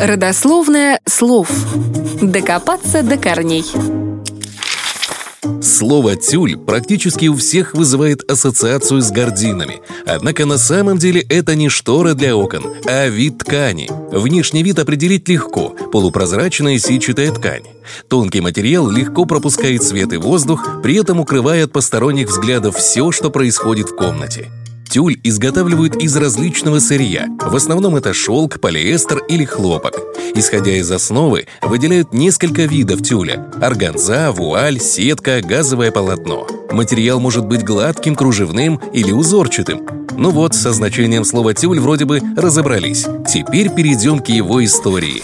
Родословное слов. Докопаться до корней. Слово «тюль» практически у всех вызывает ассоциацию с гординами. Однако на самом деле это не штора для окон, а вид ткани. Внешний вид определить легко – полупрозрачная сетчатая ткань. Тонкий материал легко пропускает свет и воздух, при этом укрывая от посторонних взглядов все, что происходит в комнате. Тюль изготавливают из различного сырья. В основном это шелк, полиэстер или хлопок. Исходя из основы, выделяют несколько видов тюля – органза, вуаль, сетка, газовое полотно. Материал может быть гладким, кружевным или узорчатым. Ну вот, со значением слова «тюль» вроде бы разобрались. Теперь перейдем к его истории.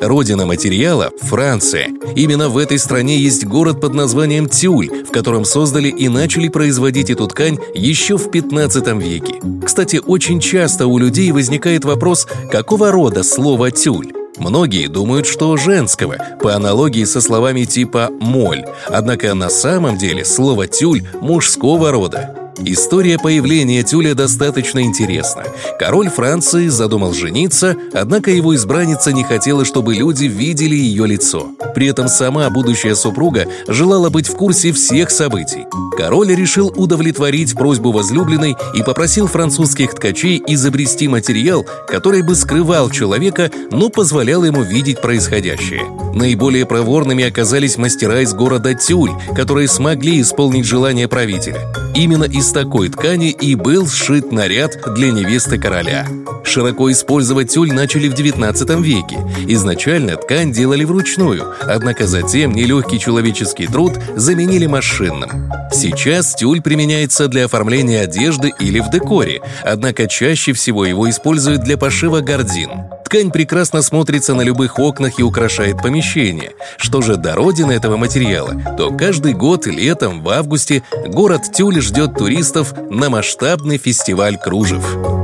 Родина материала – Франция. Именно в этой стране есть город под названием Тюль, в котором создали и начали производить эту ткань еще в 15 веке. Кстати, очень часто у людей возникает вопрос, какого рода слово «тюль». Многие думают, что женского, по аналогии со словами типа «моль», однако на самом деле слово «тюль» мужского рода. История появления тюля достаточно интересна. Король Франции задумал жениться, однако его избранница не хотела, чтобы люди видели ее лицо. При этом сама будущая супруга желала быть в курсе всех событий. Король решил удовлетворить просьбу возлюбленной и попросил французских ткачей изобрести материал, который бы скрывал человека, но позволял ему видеть происходящее. Наиболее проворными оказались мастера из города Тюль, которые смогли исполнить желание правителя. Именно из такой ткани и был сшит наряд для невесты короля. Широко использовать тюль начали в 19 веке. Изначально ткань делали вручную, однако затем нелегкий человеческий труд заменили машинным. Сейчас тюль применяется для оформления одежды или в декоре, однако чаще всего его используют для пошива гордин. Ткань прекрасно смотрится на любых окнах и украшает помещение. Что же до родины этого материала, то каждый год летом в августе город Тюль ждет туристов на масштабный фестиваль кружев.